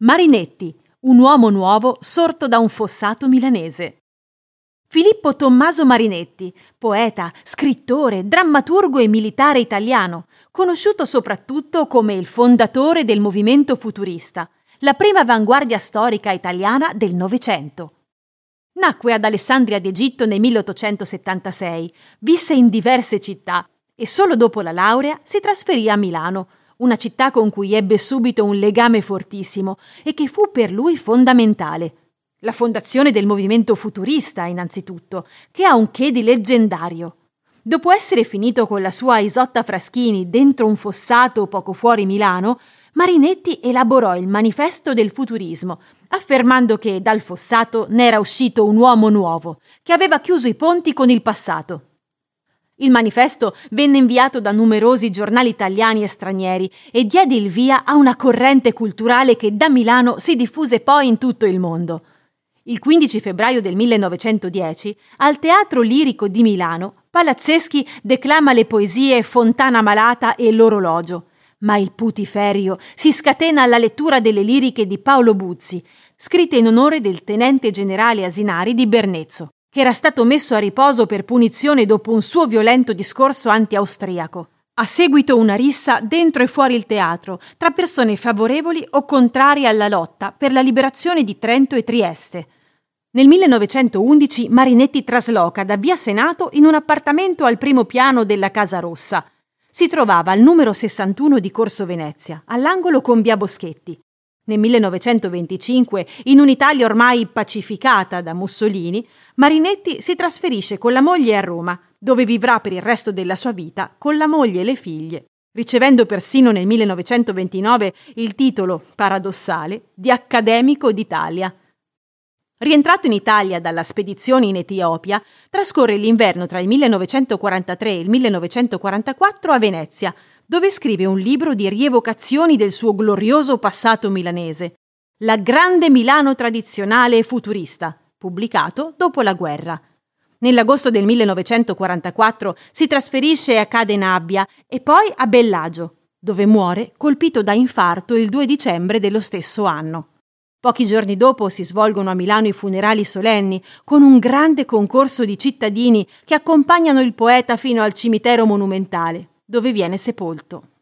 Marinetti, un uomo nuovo sorto da un fossato milanese. Filippo Tommaso Marinetti, poeta, scrittore, drammaturgo e militare italiano, conosciuto soprattutto come il fondatore del movimento futurista, la prima avanguardia storica italiana del Novecento. Nacque ad Alessandria d'Egitto nel 1876, visse in diverse città e solo dopo la laurea si trasferì a Milano, una città con cui ebbe subito un legame fortissimo e che fu per lui fondamentale. La fondazione del movimento futurista, innanzitutto, che ha un che di leggendario. Dopo essere finito con la sua Isotta Fraschini dentro un fossato poco fuori Milano, Marinetti elaborò il manifesto del futurismo, affermando che dal fossato ne era uscito un uomo nuovo, che aveva chiuso i ponti con il passato il manifesto venne inviato da numerosi giornali italiani e stranieri e diede il via a una corrente culturale che da Milano si diffuse poi in tutto il mondo. Il 15 febbraio del 1910, al Teatro Lirico di Milano, Palazzeschi declama le poesie Fontana Malata e L'orologio, ma il putiferio si scatena alla lettura delle liriche di Paolo Buzzi, scritte in onore del tenente generale Asinari di Bernezzo che era stato messo a riposo per punizione dopo un suo violento discorso anti-austriaco. A seguito una rissa dentro e fuori il teatro tra persone favorevoli o contrarie alla lotta per la liberazione di Trento e Trieste. Nel 1911 Marinetti trasloca da via Senato in un appartamento al primo piano della Casa Rossa. Si trovava al numero 61 di Corso Venezia, all'angolo con via Boschetti. Nel 1925, in un'Italia ormai pacificata da Mussolini, Marinetti si trasferisce con la moglie a Roma, dove vivrà per il resto della sua vita con la moglie e le figlie, ricevendo persino nel 1929 il titolo paradossale di accademico d'Italia. Rientrato in Italia dalla spedizione in Etiopia, trascorre l'inverno tra il 1943 e il 1944 a Venezia, dove scrive un libro di rievocazioni del suo glorioso passato milanese, La grande Milano tradizionale e futurista, pubblicato dopo la guerra. Nell'agosto del 1944 si trasferisce a Cadenabbia e poi a Bellagio, dove muore colpito da infarto il 2 dicembre dello stesso anno. Pochi giorni dopo si svolgono a Milano i funerali solenni, con un grande concorso di cittadini che accompagnano il poeta fino al cimitero monumentale, dove viene sepolto.